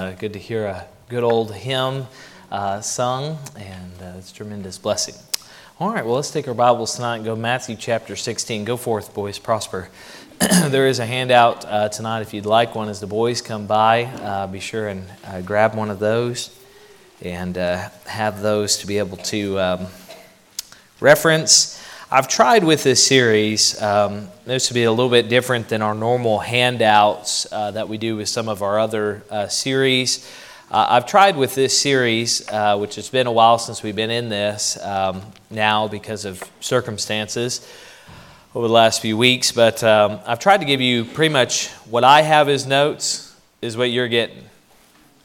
uh, good to hear a good old hymn uh, sung, and uh, it's a tremendous blessing. All right, well, let's take our Bibles tonight and go Matthew chapter 16. Go forth, boys, prosper. there is a handout uh, tonight if you'd like one as the boys come by. Uh, be sure and uh, grab one of those and have those to be able to um, reference. I've tried with this series, um, this to be a little bit different than our normal handouts uh, that we do with some of our other uh, series. Uh, I've tried with this series, uh, which has been a while since we've been in this um, now because of circumstances over the last few weeks, but um, I've tried to give you pretty much what I have as notes is what you're getting.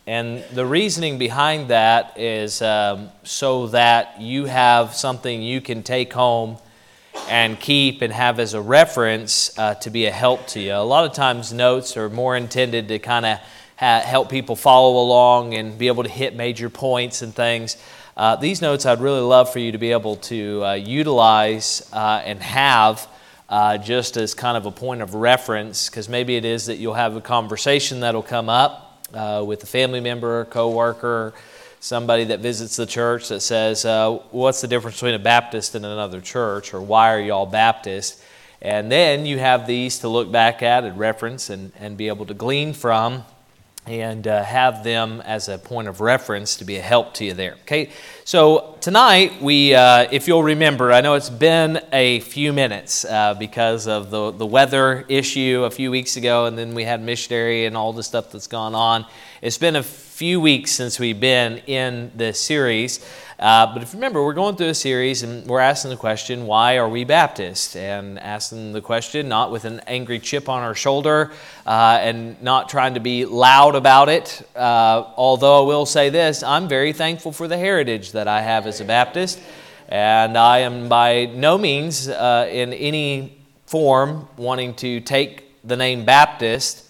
And the reasoning behind that is um, so that you have something you can take home and keep and have as a reference uh, to be a help to you. A lot of times, notes are more intended to kind of ha- help people follow along and be able to hit major points and things. Uh, these notes I'd really love for you to be able to uh, utilize uh, and have. Uh, just as kind of a point of reference, because maybe it is that you'll have a conversation that'll come up uh, with a family member, or coworker, somebody that visits the church that says, uh, What's the difference between a Baptist and another church? or Why are y'all Baptist? And then you have these to look back at and reference and, and be able to glean from and uh, have them as a point of reference to be a help to you there. Okay, so tonight we, uh, if you'll remember, I know it's been a few minutes uh, because of the the weather issue a few weeks ago, and then we had missionary and all the stuff that's gone on. It's been a few weeks since we've been in this series. Uh, but if you remember, we're going through a series and we're asking the question, why are we Baptist? And asking the question not with an angry chip on our shoulder uh, and not trying to be loud about it. Uh, although I will say this, I'm very thankful for the heritage that I have as a Baptist. And I am by no means uh, in any form wanting to take the name Baptist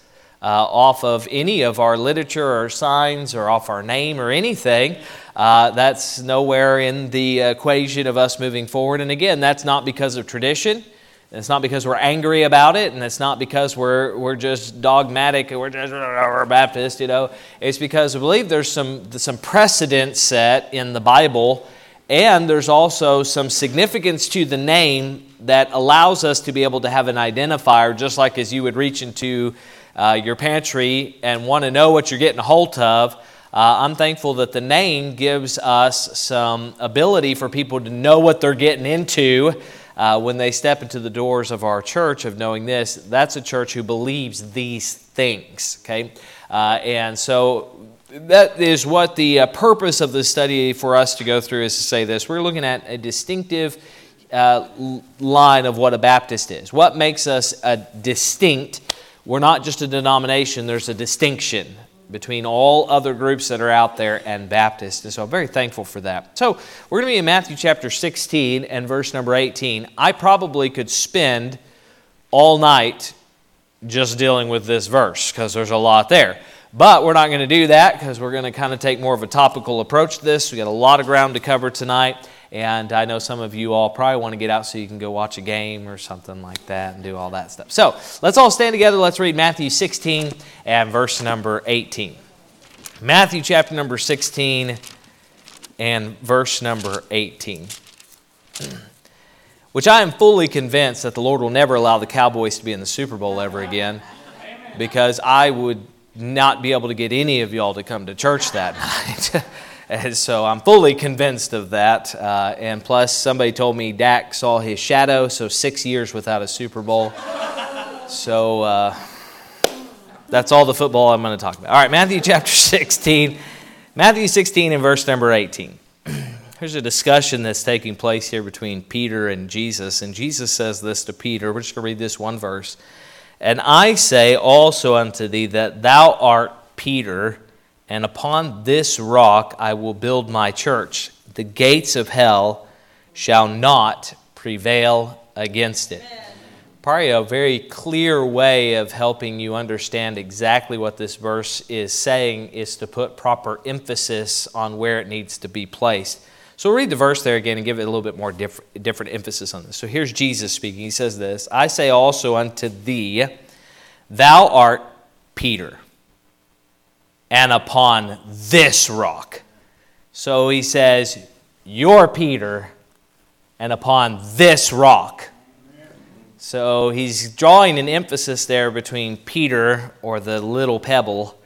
uh, off of any of our literature or signs or off our name or anything. Uh, that's nowhere in the equation of us moving forward. And again, that's not because of tradition. It's not because we're angry about it, and it's not because we're, we're just dogmatic and we're just we're Baptist, you know. It's because I believe there's some, some precedent set in the Bible, and there's also some significance to the name that allows us to be able to have an identifier, just like as you would reach into uh, your pantry and want to know what you're getting a hold of, uh, I'm thankful that the name gives us some ability for people to know what they're getting into uh, when they step into the doors of our church of knowing this. That's a church who believes these things, okay? Uh, and so that is what the uh, purpose of the study for us to go through is to say this. We're looking at a distinctive uh, line of what a Baptist is. What makes us a distinct we're not just a denomination, there's a distinction between all other groups that are out there and Baptist. And so I'm very thankful for that. So we're going to be in Matthew chapter 16 and verse number 18. I probably could spend all night just dealing with this verse because there's a lot there. But we're not going to do that because we're going to kind of take more of a topical approach to this. We got a lot of ground to cover tonight. And I know some of you all probably want to get out so you can go watch a game or something like that and do all that stuff. So let's all stand together. Let's read Matthew 16 and verse number 18. Matthew chapter number 16 and verse number 18. Which I am fully convinced that the Lord will never allow the Cowboys to be in the Super Bowl ever again because I would not be able to get any of y'all to come to church that night. And so I'm fully convinced of that. Uh, and plus, somebody told me Dak saw his shadow, so six years without a Super Bowl. so uh, that's all the football I'm going to talk about. All right, Matthew chapter 16. Matthew 16 and verse number 18. There's a discussion that's taking place here between Peter and Jesus. And Jesus says this to Peter. We're just going to read this one verse. And I say also unto thee that thou art Peter and upon this rock I will build my church. The gates of hell shall not prevail against it. Probably a very clear way of helping you understand exactly what this verse is saying is to put proper emphasis on where it needs to be placed. So we'll read the verse there again and give it a little bit more different, different emphasis on this. So here's Jesus speaking. He says this I say also unto thee, Thou art Peter and upon this rock. So he says, You're Peter, and upon this rock. So he's drawing an emphasis there between Peter, or the little pebble,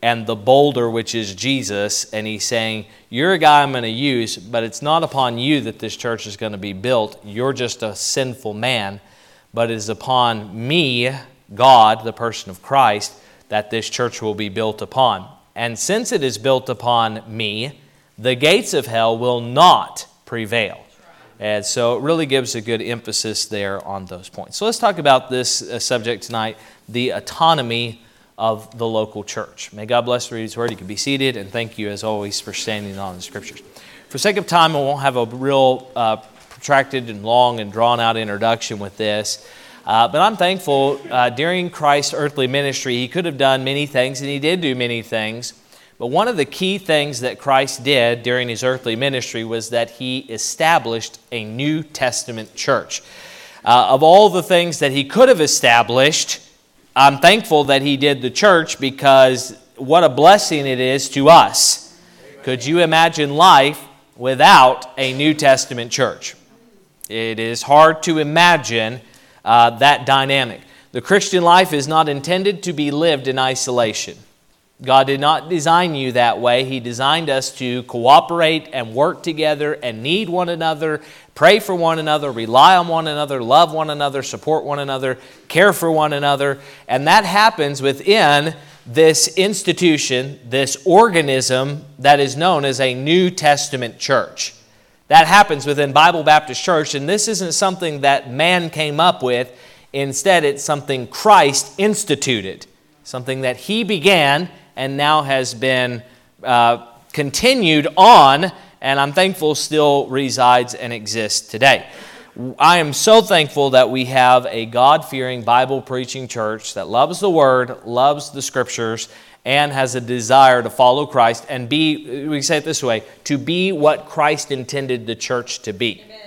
and the boulder, which is Jesus. And he's saying, You're a guy I'm going to use, but it's not upon you that this church is going to be built. You're just a sinful man, but it is upon me, God, the person of Christ, that this church will be built upon. And since it is built upon me, the gates of hell will not prevail. And so it really gives a good emphasis there on those points. So let's talk about this uh, subject tonight the autonomy of the local church. May God bless the reading word. You can be seated, and thank you, as always, for standing on the scriptures. For sake of time, I won't have a real uh, protracted and long and drawn out introduction with this. Uh, but I'm thankful uh, during Christ's earthly ministry, he could have done many things, and he did do many things. But one of the key things that Christ did during his earthly ministry was that he established a New Testament church. Uh, of all the things that he could have established, I'm thankful that he did the church because what a blessing it is to us. Could you imagine life without a New Testament church? It is hard to imagine uh, that dynamic. The Christian life is not intended to be lived in isolation. God did not design you that way. He designed us to cooperate and work together and need one another, pray for one another, rely on one another, love one another, support one another, care for one another. And that happens within this institution, this organism that is known as a New Testament church. That happens within Bible Baptist Church, and this isn't something that man came up with. Instead, it's something Christ instituted, something that he began and now has been uh, continued on, and I'm thankful still resides and exists today. I am so thankful that we have a God fearing, Bible preaching church that loves the Word, loves the Scriptures, and has a desire to follow Christ and be, we say it this way, to be what Christ intended the church to be. Amen.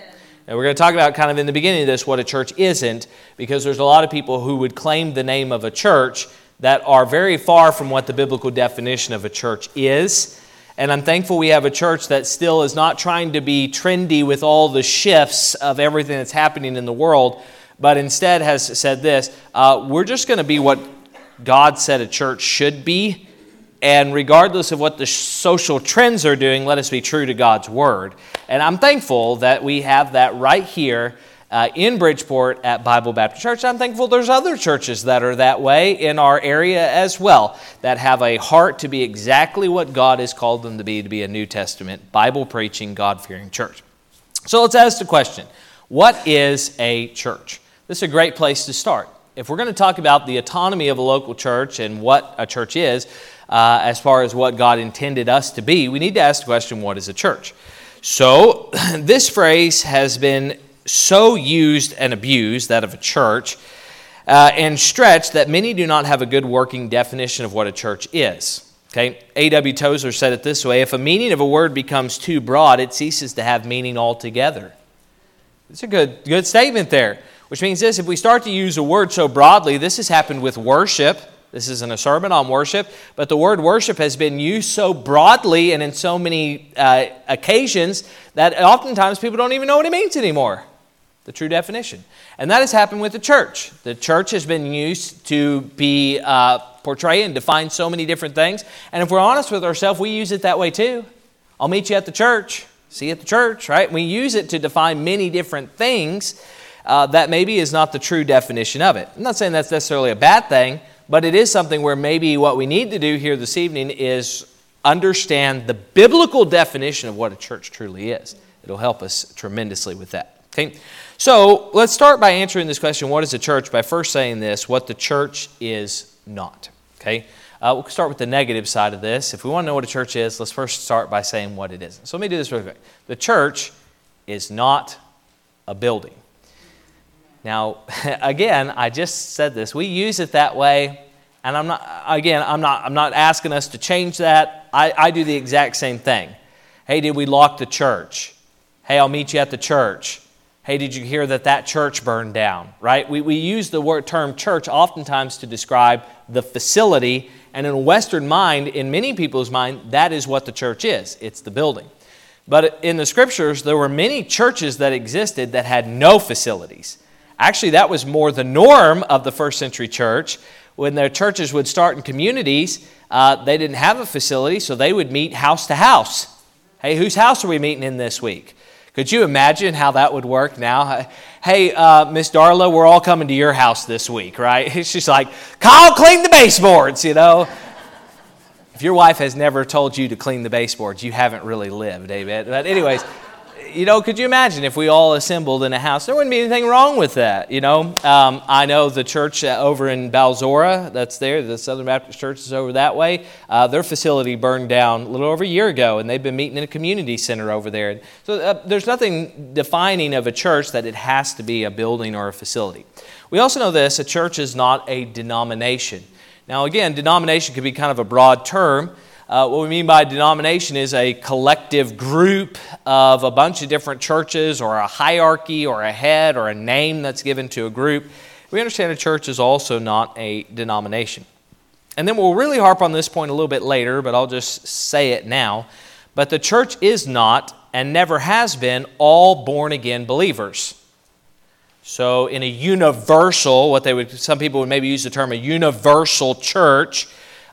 And we're going to talk about kind of in the beginning of this what a church isn't, because there's a lot of people who would claim the name of a church that are very far from what the biblical definition of a church is. And I'm thankful we have a church that still is not trying to be trendy with all the shifts of everything that's happening in the world, but instead has said this uh, we're just going to be what God said a church should be. And regardless of what the social trends are doing, let us be true to God's word. And I'm thankful that we have that right here uh, in Bridgeport at Bible Baptist Church. I'm thankful there's other churches that are that way in our area as well, that have a heart to be exactly what God has called them to be, to be a New Testament, Bible preaching, God fearing church. So let's ask the question what is a church? This is a great place to start. If we're going to talk about the autonomy of a local church and what a church is, uh, as far as what God intended us to be, we need to ask the question what is a church? So, this phrase has been so used and abused, that of a church, uh, and stretched that many do not have a good working definition of what a church is. Okay, A.W. Tozer said it this way If a meaning of a word becomes too broad, it ceases to have meaning altogether. It's a good, good statement there, which means this if we start to use a word so broadly, this has happened with worship. This isn't a sermon on worship, but the word worship has been used so broadly and in so many uh, occasions that oftentimes people don't even know what it means anymore the true definition. And that has happened with the church. The church has been used to be uh, and define so many different things. And if we're honest with ourselves, we use it that way too. I'll meet you at the church. See you at the church, right? We use it to define many different things uh, that maybe is not the true definition of it. I'm not saying that's necessarily a bad thing, but it is something where maybe what we need to do here this evening is understand the biblical definition of what a church truly is. It'll help us tremendously with that. Okay? So let's start by answering this question what is a church? by first saying this what the church is not. Okay? Uh, we'll start with the negative side of this. If we want to know what a church is, let's first start by saying what it isn't. So let me do this real quick. The church is not a building. Now, again, I just said this. We use it that way, and I'm not, again, I'm not, I'm not asking us to change that. I, I do the exact same thing. Hey, did we lock the church? Hey, I'll meet you at the church hey, did you hear that that church burned down? Right? We, we use the word term church oftentimes to describe the facility And in a Western mind, in many people's mind, that is what the church is it's the building. But in the scriptures, there were many churches that existed that had no facilities. Actually, that was more the norm of the first century church. When their churches would start in communities, uh, they didn't have a facility, so they would meet house to house. Hey, whose house are we meeting in this week? Could you imagine how that would work now? Hey, uh, Miss Darla, we're all coming to your house this week, right? She's like, Kyle, clean the baseboards, you know? If your wife has never told you to clean the baseboards, you haven't really lived, David. But, anyways, you know, could you imagine if we all assembled in a house? There wouldn't be anything wrong with that, you know. Um, I know the church uh, over in Balsora, that's there, the Southern Baptist Church is over that way. Uh, their facility burned down a little over a year ago, and they've been meeting in a community center over there. So uh, there's nothing defining of a church that it has to be a building or a facility. We also know this a church is not a denomination. Now, again, denomination could be kind of a broad term. Uh, what we mean by denomination is a collective group of a bunch of different churches, or a hierarchy, or a head, or a name that's given to a group. We understand a church is also not a denomination. And then we'll really harp on this point a little bit later, but I'll just say it now. But the church is not and never has been all born again believers. So, in a universal, what they would, some people would maybe use the term a universal church,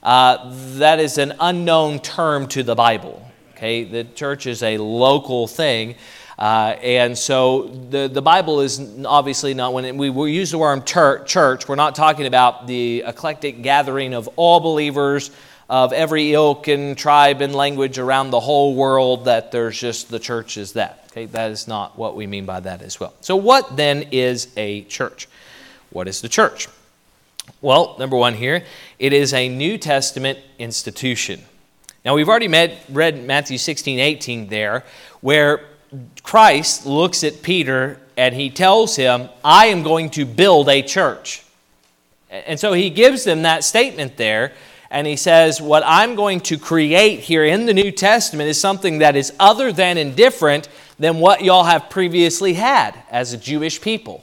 uh, that is an unknown term to the Bible. Okay, the church is a local thing. Uh, and so the, the Bible is obviously not, when we, we use the word church, we're not talking about the eclectic gathering of all believers of every ilk and tribe and language around the whole world, that there's just the church is that. Okay, that is not what we mean by that as well. So, what then is a church? What is the church? Well, number one here, it is a New Testament institution. Now, we've already met, read Matthew 16, 18 there, where Christ looks at Peter and he tells him, I am going to build a church. And so he gives them that statement there and he says, What I'm going to create here in the New Testament is something that is other than and different than what y'all have previously had as a Jewish people.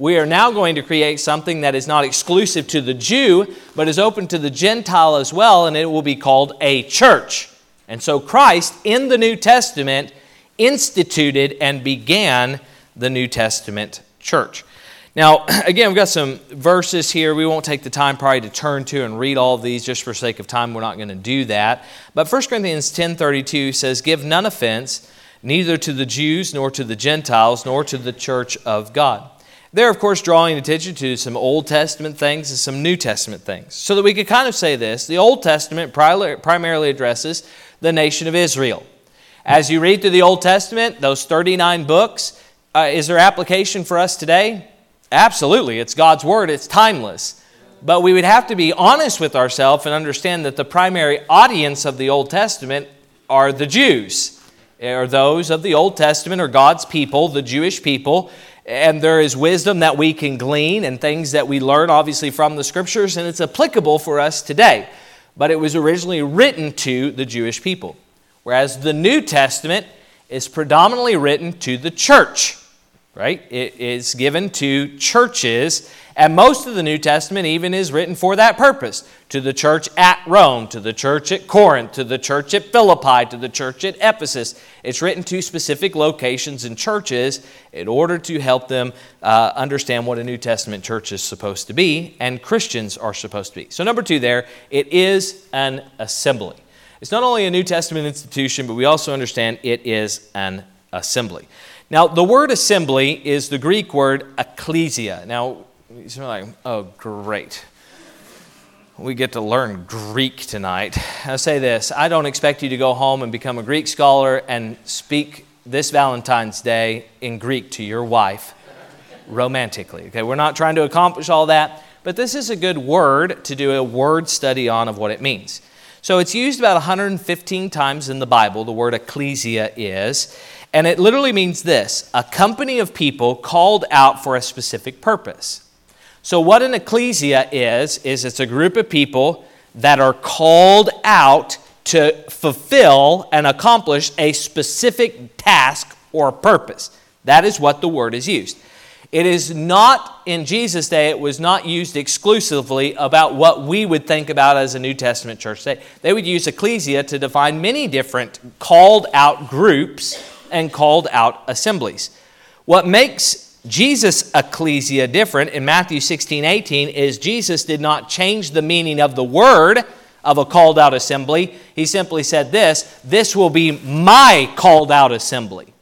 We are now going to create something that is not exclusive to the Jew, but is open to the Gentile as well, and it will be called a church. And so Christ in the New Testament instituted and began the New Testament church. Now, again, we've got some verses here. We won't take the time probably to turn to and read all of these just for sake of time. We're not going to do that. But 1 Corinthians 10.32 says, Give none offense neither to the Jews, nor to the Gentiles, nor to the church of God. They're, of course, drawing attention to some Old Testament things and some New Testament things. So that we could kind of say this the Old Testament primarily addresses the nation of Israel. As you read through the Old Testament, those 39 books, uh, is there application for us today? Absolutely. It's God's Word, it's timeless. But we would have to be honest with ourselves and understand that the primary audience of the Old Testament are the Jews are those of the Old Testament or God's people, the Jewish people. And there is wisdom that we can glean and things that we learn, obviously, from the scriptures, and it's applicable for us today. But it was originally written to the Jewish people. Whereas the New Testament is predominantly written to the church, right? It is given to churches and most of the New Testament even is written for that purpose to the church at Rome, to the church at Corinth, to the church at Philippi, to the church at Ephesus. It's written to specific locations and churches in order to help them uh, understand what a New Testament church is supposed to be and Christians are supposed to be. So, number two, there, it is an assembly. It's not only a New Testament institution, but we also understand it is an assembly. Now, the word assembly is the Greek word ecclesia. Now, you're like, oh, great. We get to learn Greek tonight. I'll say this I don't expect you to go home and become a Greek scholar and speak this Valentine's Day in Greek to your wife romantically. Okay, we're not trying to accomplish all that, but this is a good word to do a word study on of what it means. So it's used about 115 times in the Bible, the word ecclesia is, and it literally means this a company of people called out for a specific purpose. So, what an ecclesia is, is it's a group of people that are called out to fulfill and accomplish a specific task or purpose. That is what the word is used. It is not, in Jesus' day, it was not used exclusively about what we would think about as a New Testament church. They, they would use ecclesia to define many different called out groups and called out assemblies. What makes Jesus' ecclesia different in Matthew 16 18 is Jesus did not change the meaning of the word of a called out assembly. He simply said this this will be my called out assembly.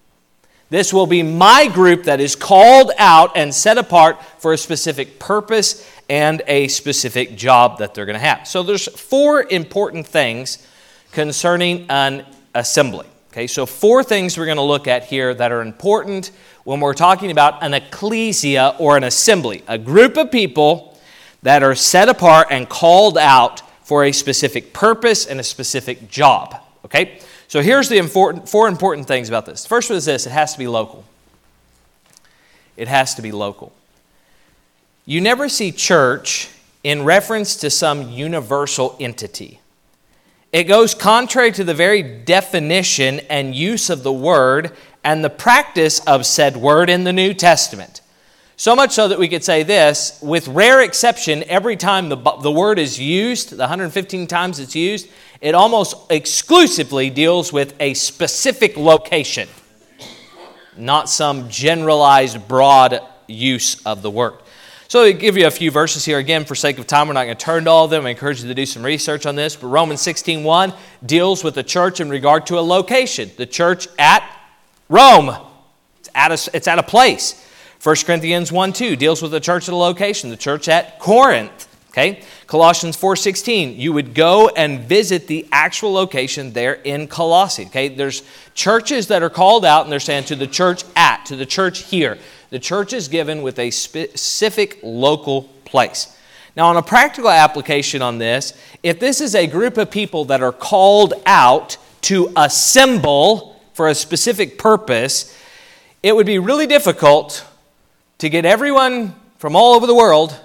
This will be my group that is called out and set apart for a specific purpose and a specific job that they're going to have. So there's four important things concerning an assembly. Okay, so four things we're going to look at here that are important when we're talking about an ecclesia or an assembly, a group of people that are set apart and called out for a specific purpose and a specific job. Okay? So here's the important, four important things about this. The first one is this it has to be local. It has to be local. You never see church in reference to some universal entity. It goes contrary to the very definition and use of the word and the practice of said word in the New Testament. So much so that we could say this with rare exception, every time the, the word is used, the 115 times it's used, it almost exclusively deals with a specific location, not some generalized, broad use of the word. So I give you a few verses here. Again, for sake of time, we're not going to turn to all of them. I encourage you to do some research on this. But Romans 16.1 deals with the church in regard to a location. The church at Rome. It's at a, it's at a place. 1 Corinthians 1 2 deals with the church at a location, the church at Corinth. Okay? Colossians 4:16, you would go and visit the actual location there in Colossae. Okay? There's churches that are called out and they're saying to the church at, to the church here. The church is given with a specific local place. Now, on a practical application on this, if this is a group of people that are called out to assemble for a specific purpose, it would be really difficult to get everyone from all over the world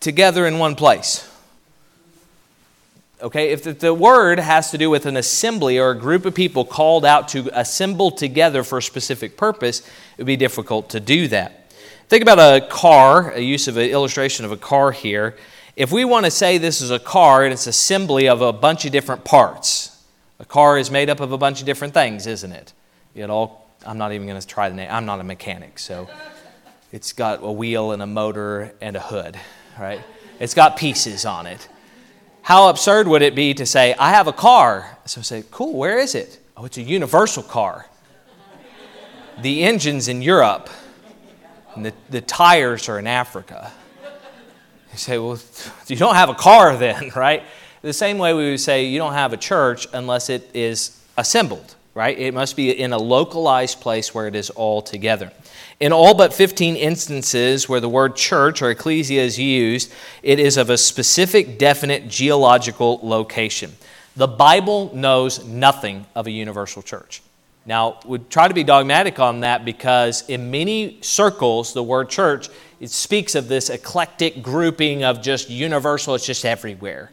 together in one place. Okay, if the, the, word has to do with an assembly or a group of people called out to assemble together for a specific purpose, it would be difficult to do that. Think about a car, a use of an illustration of a car here. If we want to say this is a car and it's assembly of a bunch of different parts, a car is made up of a bunch of different things, isn't it? It all, I'm not even going to try the name. I'm not a mechanic, so it's got a wheel and a motor and a hood right? It's got pieces on it. How absurd would it be to say, I have a car? So say, cool, where is it? Oh, it's a universal car. The engine's in Europe, and the, the tires are in Africa. You say, well, you don't have a car then, right? The same way we would say you don't have a church unless it is assembled, right? It must be in a localized place where it is all together. In all but 15 instances where the word church or ecclesia is used, it is of a specific, definite geological location. The Bible knows nothing of a universal church. Now, we try to be dogmatic on that because in many circles, the word church, it speaks of this eclectic grouping of just universal, it's just everywhere.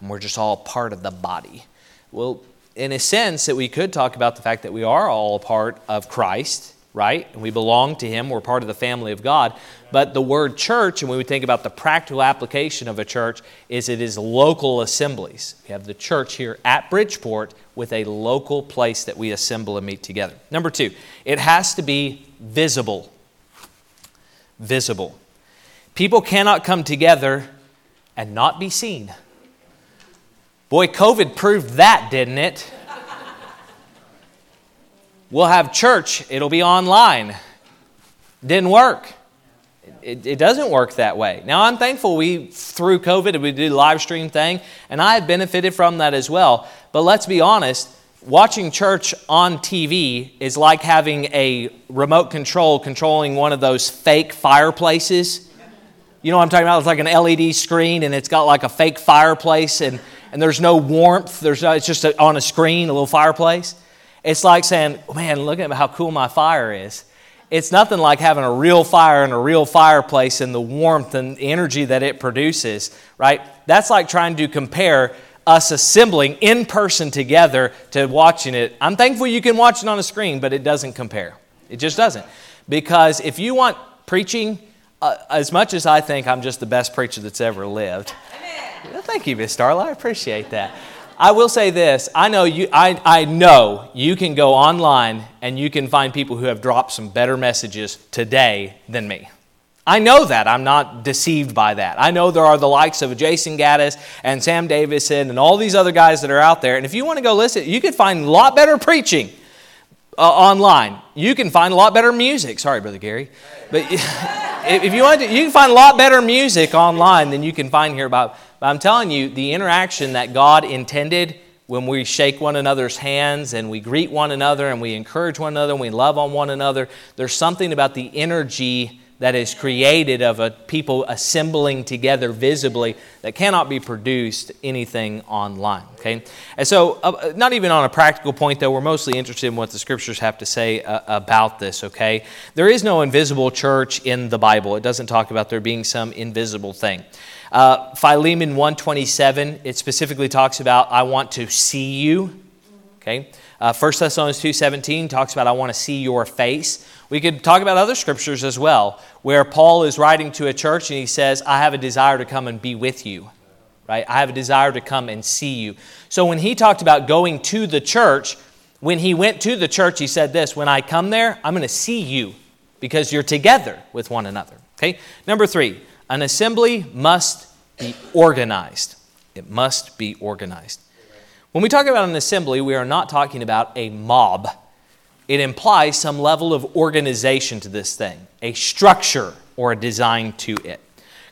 And we're just all part of the body. Well, in a sense, that we could talk about the fact that we are all a part of Christ right? And we belong to Him. We're part of the family of God. But the word church, and when we think about the practical application of a church, is it is local assemblies. We have the church here at Bridgeport with a local place that we assemble and meet together. Number two, it has to be visible. Visible. People cannot come together and not be seen. Boy, COVID proved that, didn't it? We'll have church, it'll be online. Didn't work. It, it, doesn't work that way. Now, I'm thankful we, through COVID, and we did live stream thing, and I have benefited from that as well. But let's be honest, watching church on TV is like having a remote control controlling one of those fake fireplaces. You know what I'm talking about? It's like an LED screen, and it's got like a fake fireplace, and, and there's no warmth. There's no, it's just a, on a screen, a little fireplace. It's like saying, man, look at how cool my fire is. It's nothing like having a real fire in a real fireplace and the warmth and energy that it produces, right? That's like trying to compare us assembling in person together to watching it. I'm thankful you can watch it on a screen, but it doesn't compare. It just doesn't. Because if you want preaching, uh, as much as I think I'm just the best preacher that's ever lived. Well, thank you, Miss Starla. I appreciate that. I will say this. I know you I, I know you can go online and you can find people who have dropped some better messages today than me. I know that. I'm not deceived by that. I know there are the likes of Jason Gaddis and Sam Davison and all these other guys that are out there. And if you want to go listen, you can find a lot better preaching uh, online. You can find a lot better music. Sorry, Brother Gary. But if you want to, you can find a lot better music online than you can find here. But I'm telling you, the interaction that God intended when we shake one another's hands and we greet one another and we encourage one another and we love on one another, there's something about the energy that is created of a people assembling together visibly that cannot be produced anything online okay? And so uh, not even on a practical point though we're mostly interested in what the scriptures have to say uh, about this okay? There is no invisible church in the bible. It doesn't talk about there being some invisible thing. Uh, philemon 127 it specifically talks about i want to see you okay? Uh, 1 thessalonians 2.17 talks about i want to see your face we could talk about other scriptures as well, where Paul is writing to a church and he says, I have a desire to come and be with you, right? I have a desire to come and see you. So when he talked about going to the church, when he went to the church, he said this When I come there, I'm going to see you because you're together with one another. Okay? Number three, an assembly must be organized. It must be organized. When we talk about an assembly, we are not talking about a mob it implies some level of organization to this thing, a structure or a design to it.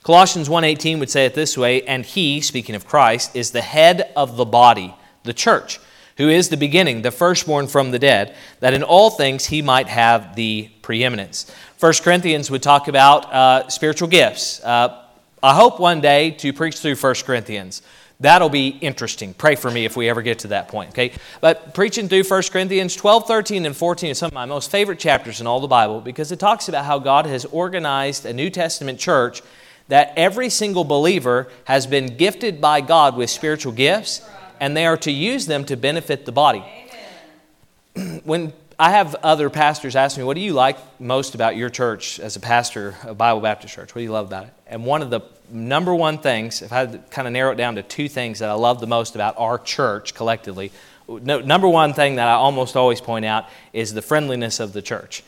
Colossians 1:18 would say it this way, and he, speaking of Christ, is the head of the body, the church, who is the beginning, the firstborn from the dead, that in all things he might have the preeminence. 1 Corinthians would talk about uh, spiritual gifts. Uh, I hope one day to preach through 1 Corinthians. That'll be interesting. Pray for me if we ever get to that point, okay? But preaching through 1 Corinthians 12, 13, and 14 is some of my most favorite chapters in all the Bible because it talks about how God has organized a New Testament church that every single believer has been gifted by God with spiritual gifts and they are to use them to benefit the body. when I have other pastors ask me, What do you like most about your church as a pastor of Bible Baptist Church? What do you love about it? And one of the number one things, if I had to kind of narrow it down to two things that I love the most about our church collectively, no, number one thing that I almost always point out is the friendliness of the church.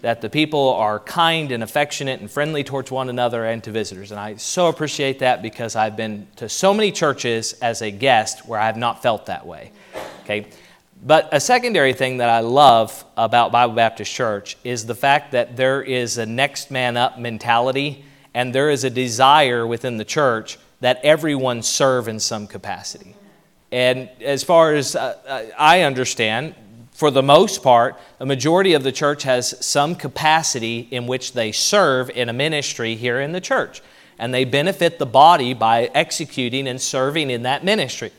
That the people are kind and affectionate and friendly towards one another and to visitors. And I so appreciate that because I've been to so many churches as a guest where I have not felt that way. Okay? But a secondary thing that I love about Bible Baptist Church is the fact that there is a next man up mentality and there is a desire within the church that everyone serve in some capacity. And as far as uh, uh, I understand, for the most part, a majority of the church has some capacity in which they serve in a ministry here in the church. And they benefit the body by executing and serving in that ministry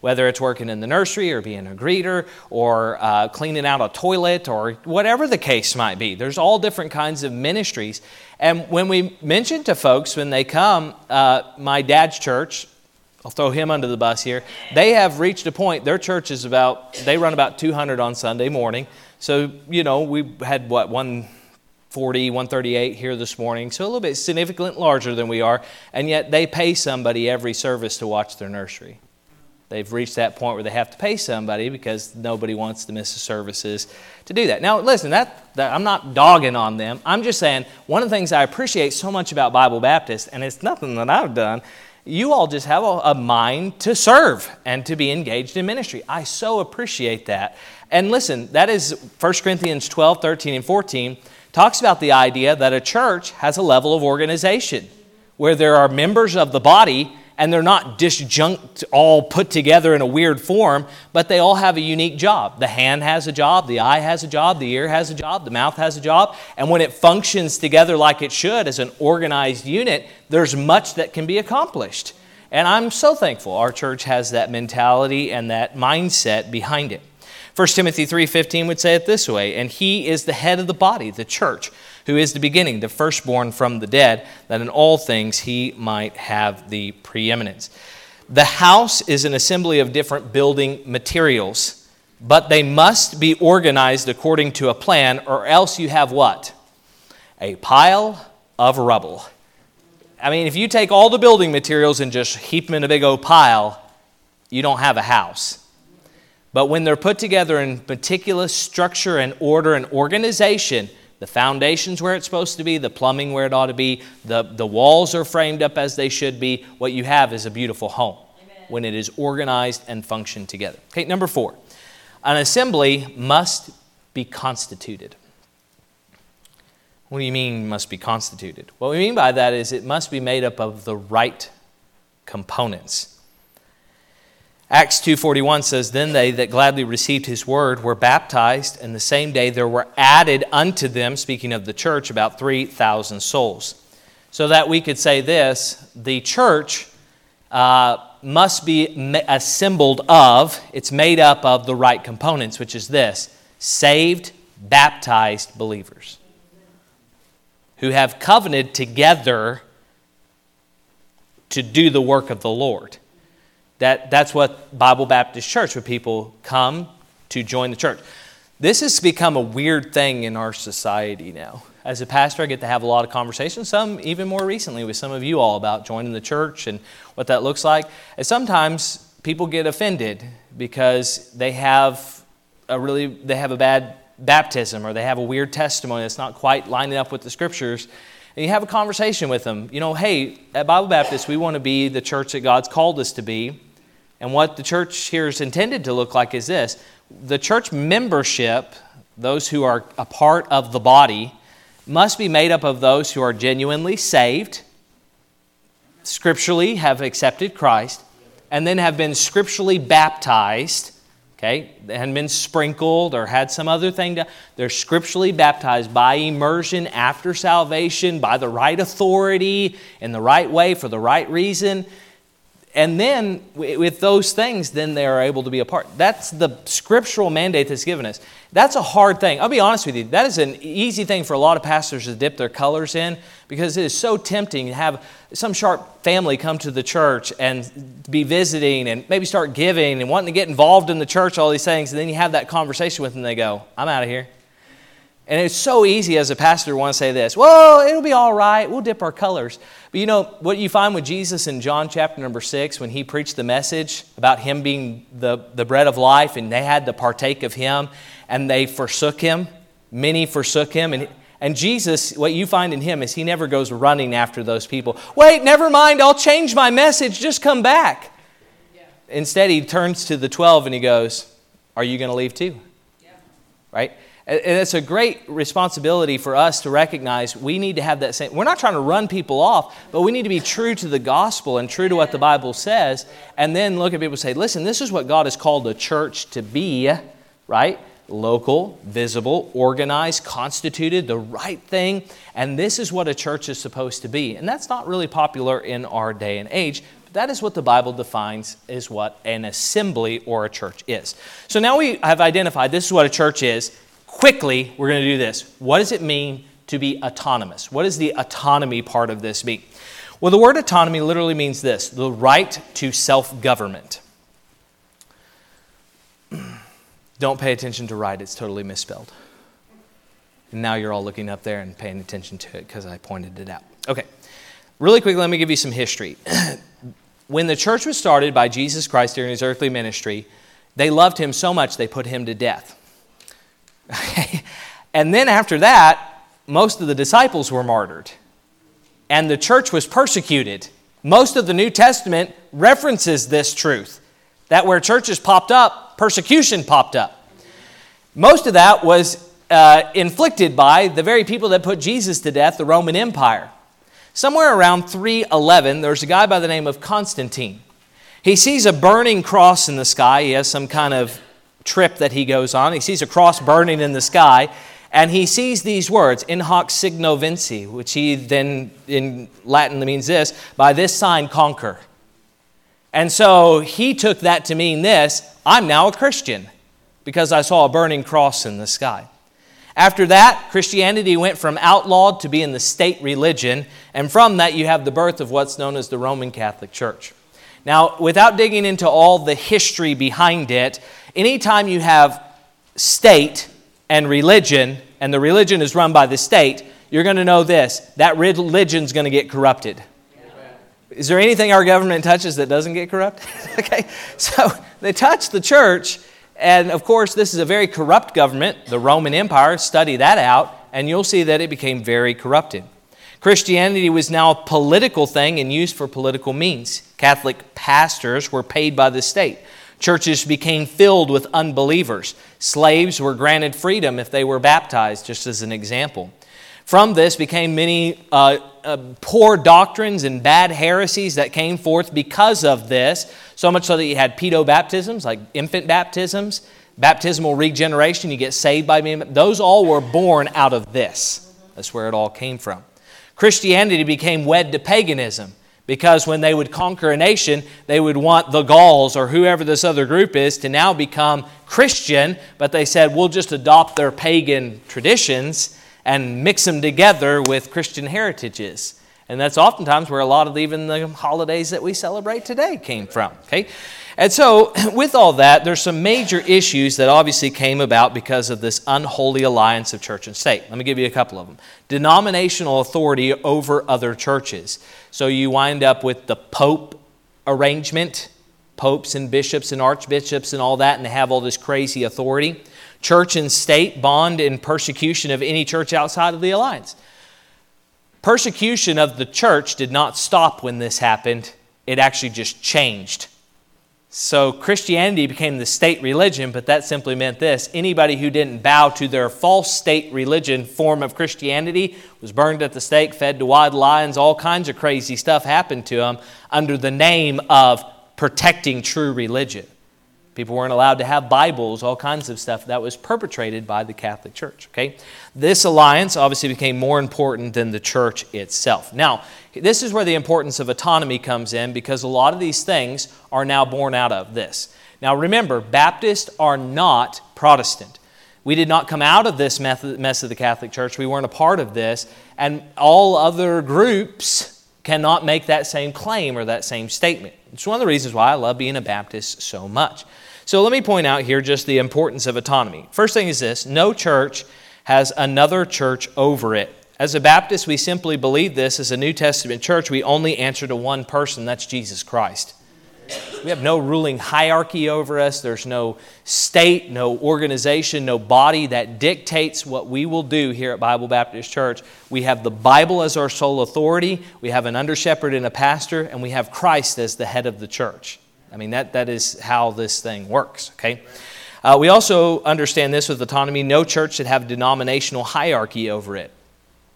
whether it's working in the nursery or being a greeter or uh, cleaning out a toilet or whatever the case might be. There's all different kinds of ministries. And when we mention to folks when they come, uh, my dad's church, I'll throw him under the bus here. They have reached a point, their church is about, they run about 200 on Sunday morning. So, you know, we had what, 140, 138 here this morning, so a little bit significantly larger than we are, and yet they pay somebody every service to watch their nursery. They've reached that point where they have to pay somebody because nobody wants to miss the services to do that. Now, listen, that, that, I'm not dogging on them. I'm just saying one of the things I appreciate so much about Bible Baptist, and it's nothing that I've done, you all just have a, a mind to serve and to be engaged in ministry. I so appreciate that. And listen, that is 1 Corinthians 12, 13, and 14 talks about the idea that a church has a level of organization where there are members of the body and they're not disjunct, all put together in a weird form, but they all have a unique job. The hand has a job, the eye has a job, the ear has a job, the mouth has a job, and when it functions together like it should as an organized unit, there's much that can be accomplished. And I'm so thankful our church has that mentality and that mindset behind it. 1 Timothy 3:15 would say it this way, and he is the head of the body, the church who is the beginning, the firstborn from the dead, that in all things he might have the preeminence. The house is an assembly of different building materials, but they must be organized according to a plan, or else you have what? A pile of rubble. I mean, if you take all the building materials and just heap them in a big old pile, you don't have a house. But when they're put together in meticulous structure and order and organization, the foundation's where it's supposed to be, the plumbing where it ought to be, the, the walls are framed up as they should be. What you have is a beautiful home Amen. when it is organized and functioned together. Okay, number four. An assembly must be constituted. What do you mean must be constituted? What we mean by that is it must be made up of the right components. Acts 2:41 says then they that gladly received his word were baptized and the same day there were added unto them speaking of the church about 3000 souls. So that we could say this, the church uh, must be assembled of, it's made up of the right components, which is this saved, baptized believers who have covenanted together to do the work of the Lord. That, that's what Bible Baptist Church, where people come to join the church. This has become a weird thing in our society now. As a pastor, I get to have a lot of conversations, some even more recently with some of you all about joining the church and what that looks like. And sometimes people get offended because they have a really they have a bad baptism or they have a weird testimony that's not quite lining up with the scriptures and you have a conversation with them you know hey at bible baptist we want to be the church that god's called us to be and what the church here is intended to look like is this the church membership those who are a part of the body must be made up of those who are genuinely saved scripturally have accepted christ and then have been scripturally baptized okay, they hadn't been sprinkled or had some other thing. They're scripturally baptized by immersion after salvation, by the right authority, in the right way, for the right reason. And then, with those things, then they are able to be a part. That's the scriptural mandate that's given us. That's a hard thing. I'll be honest with you. That is an easy thing for a lot of pastors to dip their colors in because it is so tempting to have some sharp family come to the church and be visiting and maybe start giving and wanting to get involved in the church, all these things. And then you have that conversation with them and they go, I'm out of here. And it's so easy as a pastor to want to say this, well, it'll be all right. We'll dip our colors. But you know, what you find with Jesus in John chapter number six, when he preached the message about him being the, the bread of life and they had to partake of him and they forsook him, many forsook him. And, and Jesus, what you find in him is he never goes running after those people. Wait, never mind, I'll change my message, just come back. Yeah. Instead, he turns to the 12 and he goes, Are you going to leave too? Yeah. Right? And it's a great responsibility for us to recognize we need to have that same. We're not trying to run people off, but we need to be true to the gospel and true to what the Bible says. And then look at people and say, listen, this is what God has called the church to be, right? Local, visible, organized, constituted, the right thing. And this is what a church is supposed to be. And that's not really popular in our day and age. But that is what the Bible defines as what an assembly or a church is. So now we have identified this is what a church is quickly, we're going to do this. What does it mean to be autonomous? What does the autonomy part of this mean? Well, the word autonomy literally means this the right to self government. Don't pay attention to right, it's totally misspelled. And now you're all looking up there and paying attention to it because I pointed it out. Okay, really quickly, let me give you some history. when the church was started by Jesus Christ during his earthly ministry, they loved him so much they put him to death. and then after that, most of the disciples were martyred, and the church was persecuted. Most of the New Testament references this truth that where churches popped up, persecution popped up. Most of that was uh, inflicted by the very people that put Jesus to death, the Roman Empire. Somewhere around 311, there's a guy by the name of Constantine. He sees a burning cross in the sky. He has some kind of trip that he goes on. He sees a cross burning in the sky, and he sees these words, in hoc signo vinces, which he then in Latin means this by this sign conquer. And so he took that to mean this I'm now a Christian because I saw a burning cross in the sky. After that, Christianity went from outlawed to being the state religion, and from that, you have the birth of what's known as the Roman Catholic Church. Now, without digging into all the history behind it, anytime you have state and religion, and the religion is run by the state, you're going to know this that religion's going to get corrupted. Is there anything our government touches that doesn't get corrupt? okay, so they touch the church, and of course, this is a very corrupt government, the Roman Empire. Study that out, and you'll see that it became very corrupted. Christianity was now a political thing and used for political means. Catholic pastors were paid by the state. Churches became filled with unbelievers. Slaves were granted freedom if they were baptized, just as an example. From this became many uh, uh, poor doctrines and bad heresies that came forth because of this, so much so that you had pedo baptisms, like infant baptisms, baptismal regeneration, you get saved by being. Those all were born out of this. That's where it all came from. Christianity became wed to paganism because when they would conquer a nation, they would want the Gauls or whoever this other group is to now become Christian, but they said, we'll just adopt their pagan traditions and mix them together with Christian heritages. And that's oftentimes where a lot of even the holidays that we celebrate today came from. Okay? And so, with all that, there's some major issues that obviously came about because of this unholy alliance of church and state. Let me give you a couple of them. Denominational authority over other churches. So, you wind up with the Pope arrangement, popes and bishops and archbishops and all that, and they have all this crazy authority. Church and state bond in persecution of any church outside of the alliance. Persecution of the church did not stop when this happened, it actually just changed. So Christianity became the state religion, but that simply meant this anybody who didn't bow to their false state religion form of Christianity was burned at the stake, fed to wild lions, all kinds of crazy stuff happened to them under the name of protecting true religion. People weren't allowed to have Bibles, all kinds of stuff that was perpetrated by the Catholic Church. Okay? This alliance obviously became more important than the church itself. Now, this is where the importance of autonomy comes in because a lot of these things are now born out of this. Now, remember, Baptists are not Protestant. We did not come out of this mess of the Catholic Church. We weren't a part of this. And all other groups cannot make that same claim or that same statement. It's one of the reasons why I love being a Baptist so much. So let me point out here just the importance of autonomy. First thing is this no church has another church over it. As a Baptist, we simply believe this. As a New Testament church, we only answer to one person, that's Jesus Christ. We have no ruling hierarchy over us. There's no state, no organization, no body that dictates what we will do here at Bible Baptist Church. We have the Bible as our sole authority, we have an under shepherd and a pastor, and we have Christ as the head of the church. I mean, that, that is how this thing works, okay? Uh, we also understand this with autonomy. No church should have denominational hierarchy over it,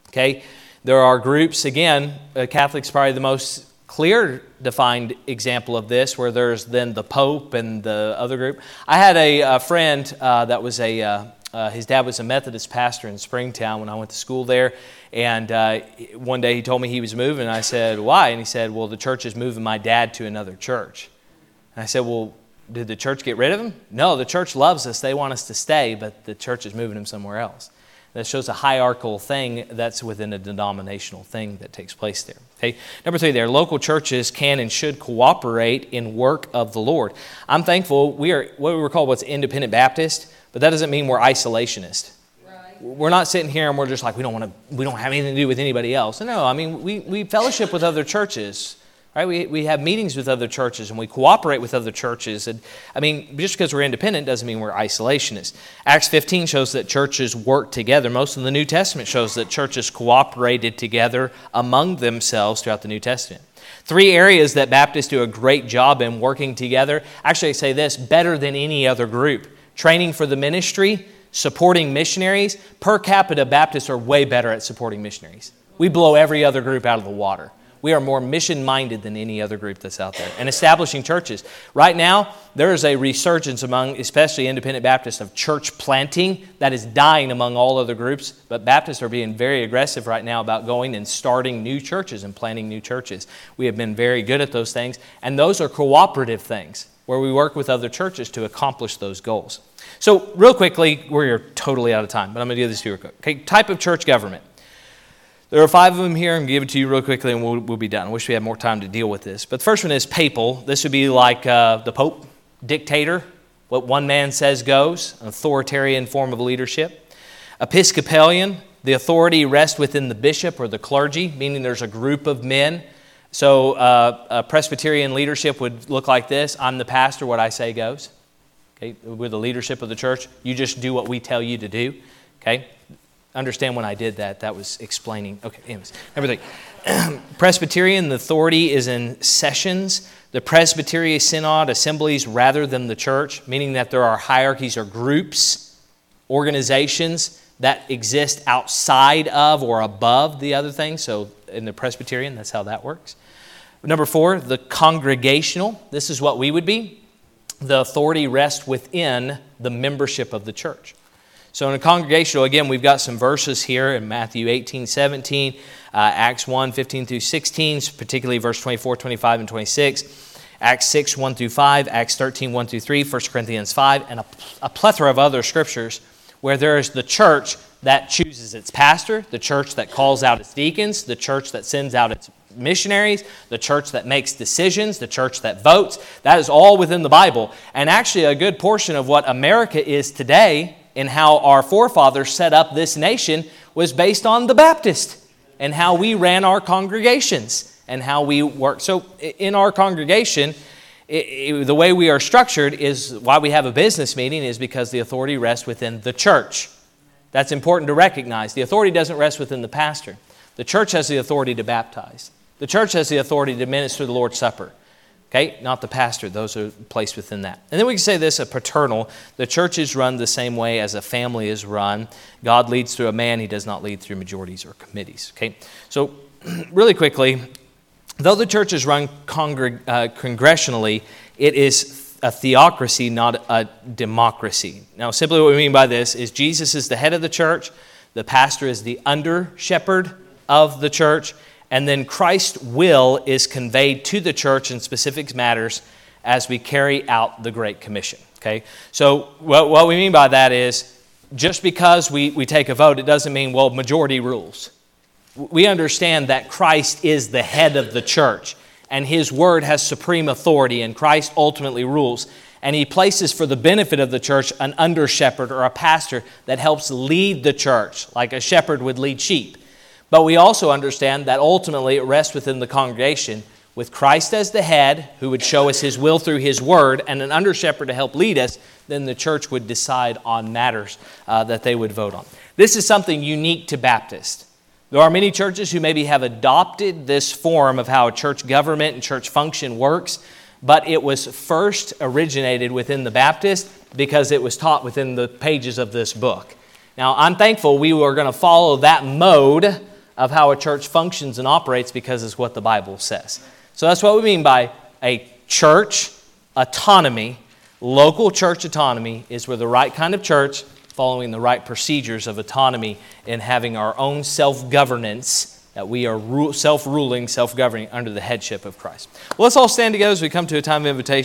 okay? There are groups, again, uh, Catholics probably the most clear defined example of this, where there's then the Pope and the other group. I had a, a friend uh, that was a, uh, uh, his dad was a Methodist pastor in Springtown when I went to school there. And uh, one day he told me he was moving. I said, Why? And he said, Well, the church is moving my dad to another church. And I said, Well, did the church get rid of him? No, the church loves us. They want us to stay, but the church is moving him somewhere else. That shows a hierarchical thing that's within a denominational thing that takes place there. Okay? Number three, there, local churches can and should cooperate in work of the Lord. I'm thankful we are what we were called what's independent Baptist, but that doesn't mean we're isolationist. Right. We're not sitting here and we're just like we don't want to we don't have anything to do with anybody else. No, I mean we, we fellowship with other churches. Right? We, we have meetings with other churches and we cooperate with other churches. And, I mean, just because we're independent doesn't mean we're isolationists. Acts 15 shows that churches work together. Most of the New Testament shows that churches cooperated together among themselves throughout the New Testament. Three areas that Baptists do a great job in working together. Actually, I say this better than any other group training for the ministry, supporting missionaries. Per capita, Baptists are way better at supporting missionaries. We blow every other group out of the water. We are more mission minded than any other group that's out there. And establishing churches. Right now, there is a resurgence among, especially independent Baptists, of church planting that is dying among all other groups. But Baptists are being very aggressive right now about going and starting new churches and planting new churches. We have been very good at those things. And those are cooperative things where we work with other churches to accomplish those goals. So, real quickly, we're totally out of time, but I'm going to do this to you real quick. Okay, type of church government. There are five of them here. I'm going to give it to you real quickly and we'll, we'll, be done. I wish we had more time to deal with this. But the first one is papal. This would be like uh, the Pope, dictator. What one man says goes, an authoritarian form of leadership. Episcopalian, The authority rests within the bishop or the clergy, meaning there's a group of men. So uh, Presbyterian leadership would look like this I'm the pastor, what I say goes. Okay, with the leadership of the church, you just do what we tell you to do. Okay, understand when I did that, that was explaining. Okay, anyways, everything. Presbyterian, the authority is in sessions. The Presbyterian Synod assemblies rather than the church, meaning that there are hierarchies or groups, organizations that exist outside of or above the other things. So in the Presbyterian, that's how that works. Number four, the congregational. This is what we would be. The authority rests within the membership of the church. So in a congregational, again, we've got some verses here in Matthew 18, 17, uh, Acts 1, 15 through 16, particularly verse 24, 25, and 26. Acts 6, 1 through 5, Acts 13, 1 through 3, 1 Corinthians 5, and a, a plethora of other scriptures where there is the church that chooses its pastor, the church that calls out its deacons, the church that sends out its missionaries, the church that makes decisions, the church that votes. That is all within the Bible. And actually, a good portion of what America is today and how our forefathers set up this nation was based on the Baptist and how we ran our congregations and how we work. So, in our congregation, it, it, the way we are structured is why we have a business meeting is because the authority rests within the church. That's important to recognize. The authority doesn't rest within the pastor. The church has the authority to baptize. The church has the authority to minister the Lord's Supper. Okay, not the pastor. Those are placed within that. And then we can say this a paternal. The church is run the same way as a family is run. God leads through a man, he does not lead through majorities or committees. Okay, so really quickly, Though the church is run congreg- uh, congressionally, it is a theocracy, not a democracy. Now, simply what we mean by this is Jesus is the head of the church, the pastor is the under shepherd of the church, and then Christ's will is conveyed to the church in specific matters as we carry out the Great Commission. Okay? So, what, what we mean by that is just because we, we take a vote, it doesn't mean, well, majority rules we understand that Christ is the head of the church and his word has supreme authority and Christ ultimately rules. And he places for the benefit of the church an under shepherd or a pastor that helps lead the church, like a shepherd would lead sheep. But we also understand that ultimately it rests within the congregation with Christ as the head, who would show us his will through his word, and an under shepherd to help lead us, then the church would decide on matters uh, that they would vote on. This is something unique to Baptists. There are many churches who maybe have adopted this form of how church government and church function works, but it was first originated within the Baptist because it was taught within the pages of this book. Now, I'm thankful we are going to follow that mode of how a church functions and operates because it's what the Bible says. So that's what we mean by a church autonomy. Local church autonomy is where the right kind of church following the right procedures of autonomy and having our own self governance, that we are self ruling, self governing under the headship of Christ. Well, let's all stand together as we come to a time of invitation.